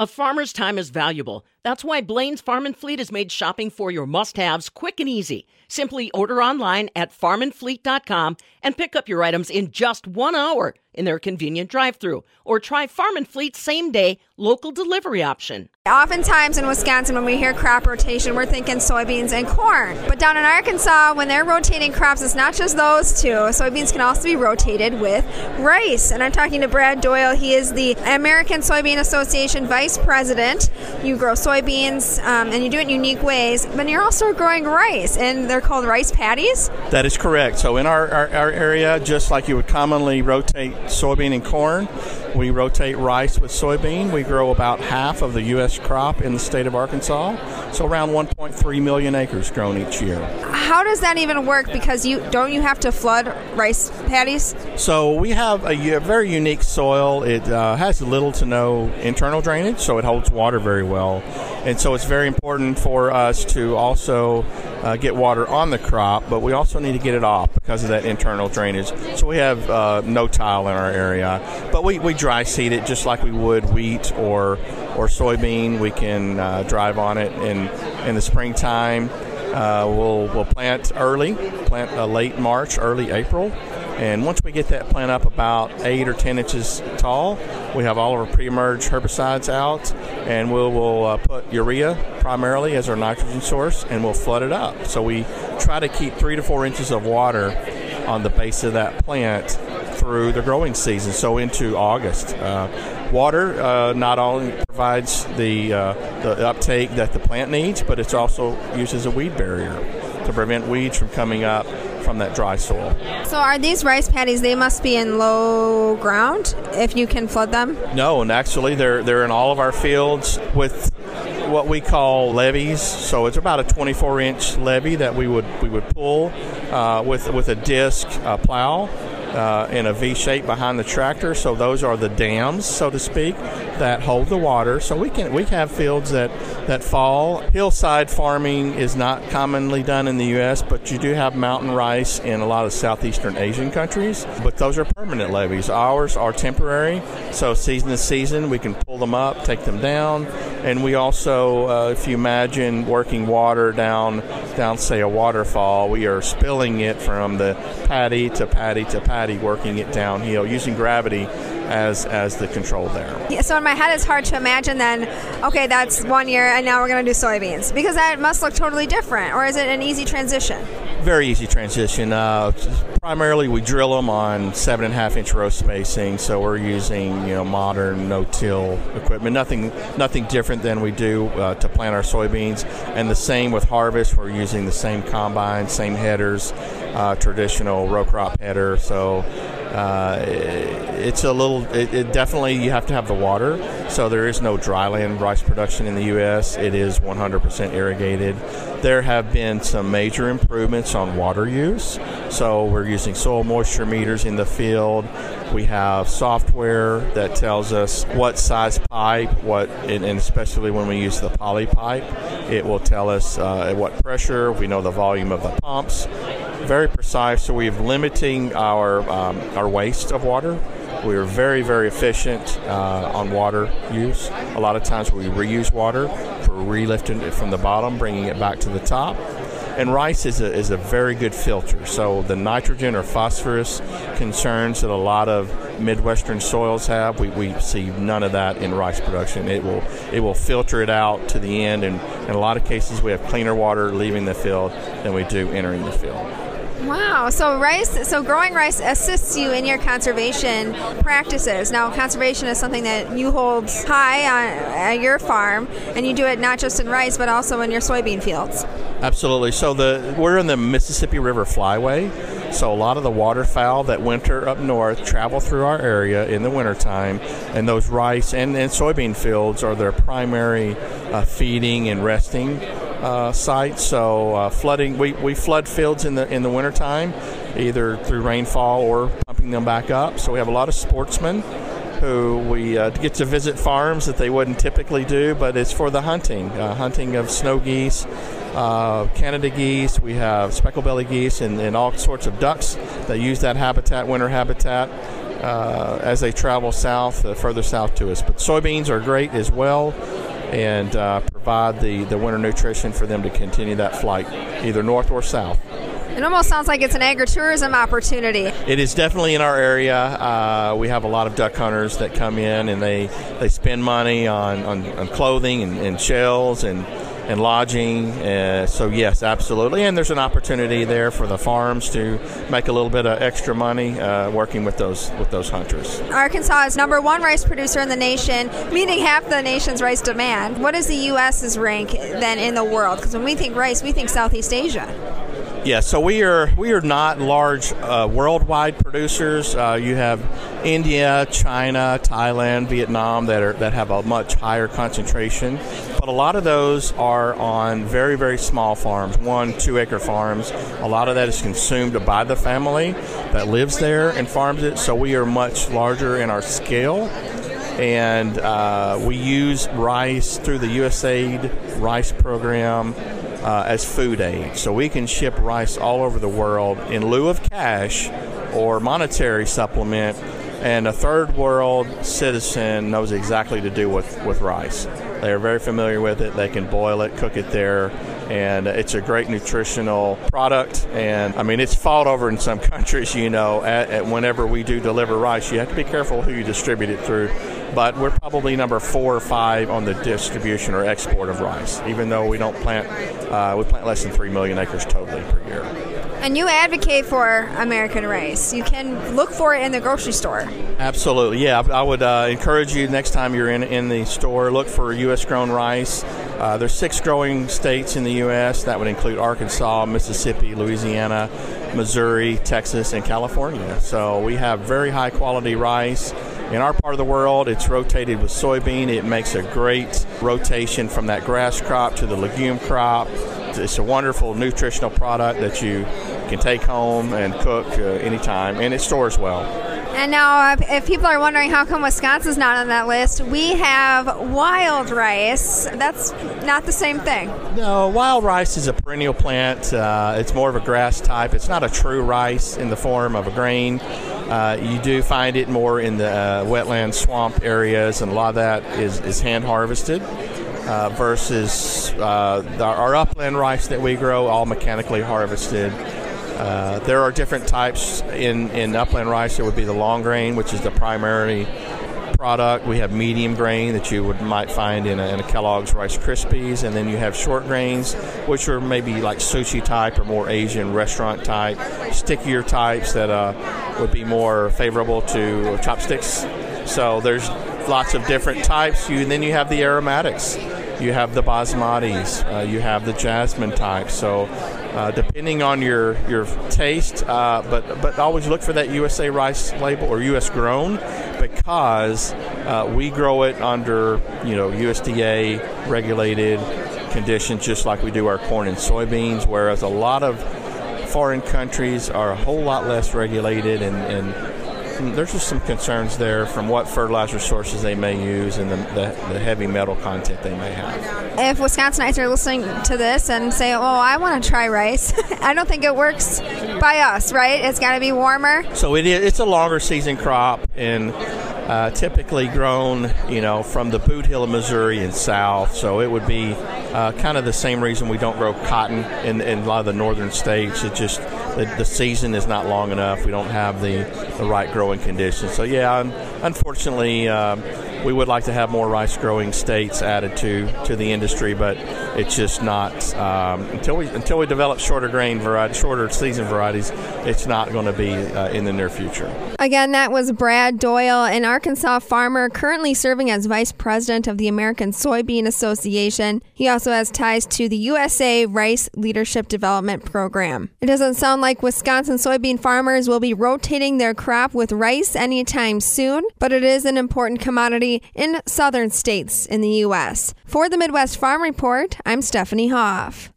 A farmer's time is valuable. That's why Blain's Farm and Fleet has made shopping for your must haves quick and easy. Simply order online at farmandfleet.com and pick up your items in just one hour in their convenient drive through. Or try Farm and Fleet's same day local delivery option. Oftentimes in Wisconsin, when we hear crop rotation, we're thinking soybeans and corn. But down in Arkansas, when they're rotating crops, it's not just those two. Soybeans can also be rotated with rice. And I'm talking to Brad Doyle. He is the American Soybean Association Vice President. You grow soybeans um, and you do it in unique ways, but you're also growing rice, and they're called rice paddies. That is correct. So in our, our, our area, just like you would commonly rotate soybean and corn, we rotate rice with soybean. We grow about half of the U.S. crop in the state of Arkansas, so around 1.3 million acres grown each year. How does that even work? Because you don't you have to flood rice paddies? So we have a, a very unique soil. It uh, has little to no internal drainage, so it holds water very well, and so it's very important for us to also uh, get water on the crop, but we also need to get it off because of that internal drainage. So we have uh, no tile in our area, but we, we dry seed it just like we would wheat or or soybean. We can uh, drive on it in in the springtime. Uh, we'll we'll plant early, plant uh, late March, early April, and once we get that plant up about eight or ten inches tall, we have all of our pre-emerge herbicides out, and we'll, we'll uh, put urea primarily as our nitrogen source, and we'll flood it up. So we try to keep three to four inches of water on the base of that plant through the growing season, so into August. Uh, water uh, not only provides the uh, the uptake that the plant needs, but it's also used as a weed barrier to prevent weeds from coming up from that dry soil. So are these rice paddies? They must be in low ground if you can flood them. No, and actually they're they're in all of our fields with what we call levees. So it's about a 24 inch levee that we would we would pull uh, with with a disc uh, plow. Uh, in a V shape behind the tractor, so those are the dams, so to speak, that hold the water. So we can we have fields that that fall. Hillside farming is not commonly done in the U.S., but you do have mountain rice in a lot of southeastern Asian countries. But those are permanent levees. Ours are temporary, so season to season we can pull them up, take them down, and we also, uh, if you imagine working water down down say a waterfall, we are spilling it from the paddy to paddy to paddy, working it downhill using gravity as as the control there. Yeah, so in my head, it's hard to imagine then. Okay, that's one year, and now we're going to do soybeans because that must look totally different. Or is it an easy transition? Very easy transition. Uh, primarily, we drill them on seven and a half inch row spacing, so we're using you know modern no-till equipment. Nothing nothing different than we do uh, to plant our soybeans, and the same with harvest. We're using the same combine, same headers, uh, traditional row crop header. So uh, it's a little. It, it, definitely you have to have the water. So there is no dryland rice production in the U.S. It is 100% irrigated. There have been some major improvements on water use. So we're using soil moisture meters in the field. We have software that tells us what size pipe, what, and, especially when we use the poly pipe, it will tell us uh, at what pressure. We know the volume of the pumps very precise. So we're limiting our um, our waste of water. We are very very efficient uh, on water use. A lot of times we reuse water for relifting it from the bottom, bringing it back to the top. And rice is a, is a very good filter. So the nitrogen or phosphorus concerns that a lot of Midwestern soils have, we, we see none of that in rice production. It will it will filter it out to the end, and in a lot of cases we have cleaner water leaving the field than we do entering the field. Wow. So rice, so growing rice assists you in your conservation practices. Now, conservation is something that you hold high on at your farm, and you do it not just in rice, but also in your soybean fields. Absolutely. So the we're in the Mississippi River Flyway. So a lot of the waterfowl that winter up north travel through our area in the wintertime, and those rice and, and soybean fields are their primary uh, feeding and resting uh, sites. So uh, flooding, we, we flood fields in the in the wintertime, either through rainfall or pumping them back up. So we have a lot of sportsmen who we uh, get to visit farms that they wouldn't typically do, but it's for the hunting, uh, hunting of snow geese, uh, Canada geese. We have speckled belly geese and, and all sorts of ducks that use that habitat, winter habitat. uh, as they travel south, uh, further south to us. But soybeans are great as well and uh, provide the, the winter nutrition for them to continue that flight, either north or south. It almost sounds like it's an agritourism opportunity. It is definitely in our area. Uh, we have a lot of duck hunters that come in and they, they spend money on, on, on clothing and, and shells and and lodging. Uh, so yes, absolutely. And there's an opportunity there for the farms to make a little bit of extra money uh, working with those with those hunters. Arkansas is number one rice producer in the nation, meaning half the nation's rice demand. What is the U.S.'s rank then in the world? Because when we think rice, we think Southeast Asia. Yeah, so we are we are not large uh, worldwide producers. Uh, you have India, China, Thailand, Vietnam that are that have a much higher concentration, a lot of those are on very very small farms, one two acre farms. A lot of that is consumed by the family that lives there and farms it. So we are much larger in our scale and uh, we use rice through the USAID rice program uh, as food aid. So we can ship rice all over the world in lieu of cash or monetary supplement. And a third world citizen knows exactly to do with, with rice. They are very familiar with it. They can boil it, cook it there, and it's a great nutritional product. And I mean, it's fought over in some countries, you know. At, at whenever we do deliver rice, you have to be careful who you distribute it through but we're probably number four or five on the distribution or export of rice, even though we don't plant, uh, we plant less than 3 million acres totally per year. And you advocate for American rice. You can look for it in the grocery store. Absolutely, yeah. I would uh, encourage you next time you're in in the store, look for U.S. grown rice. Uh, there's six growing states in the U.S. That would include Arkansas, Mississippi, Louisiana, Missouri, Texas, and California. So we have very high quality rice. In our part of the world, it's rotated with soybean. It makes a great rotation from that grass crop to the legume crop. It's a wonderful nutritional product that you can take home and cook uh, anytime, and it stores well. And now, if people are wondering how come Wisconsin's not on that list, we have wild rice. That's not the same thing. No, wild rice is a perennial plant. Uh, it's more of a grass type. It's not a true rice in the form of a grain. Uh, you do find it more in the uh, wetland swamp areas, and a lot of that is, is hand harvested. Uh, versus uh, our upland rice that we grow, all mechanically harvested. Uh, there are different types in, in upland rice. There would be the long grain, which is the primary product. We have medium grain that you would might find in a, in a, Kellogg's Rice Krispies, and then you have short grains, which are maybe like sushi type or more Asian restaurant type, stickier types that uh, would be more favorable to chopsticks. So there's lots of different types. You and then you have the aromatics. You have the basmatis. Uh, you have the jasmine type. So uh, depending on your your taste. Uh, but but always look for that USA rice label or U.S. grown because uh, we grow it under you know USDA regulated conditions, just like we do our corn and soybeans. Whereas a lot of foreign countries are a whole lot less regulated and, and there's just some concerns there from what fertilizer sources they may use and the, the, the, heavy metal content they may have. If Wisconsinites are listening to this and say, "Oh, I want to try rice," I don't think it works by us, right? It's got to be warmer. So it is. It's a longer season crop and. Uh, typically grown, you know, from the Bootheel of Missouri and south. So it would be uh, kind of the same reason we don't grow cotton in, in a lot of the northern states. It just the, season is not long enough. We don't have the, the right growing conditions. So yeah, unfortunately, uh, we would like to have more rice growing states added to to the industry, but it's just not um, until we until we develop shorter grain variety, shorter season varieties. It's not going to be uh, in the near future. Again, that was Brad Doyle, an Arkansas farmer currently serving as vice president of the American Soybean Association. He also has ties to the USA Rice Leadership Development Program. It doesn't sound like Wisconsin soybean farmers will be rotating their crop with rice anytime soon, but it is an important commodity in southern states in the U.S. For the Midwest Farm Report, I'm Stephanie Hoff.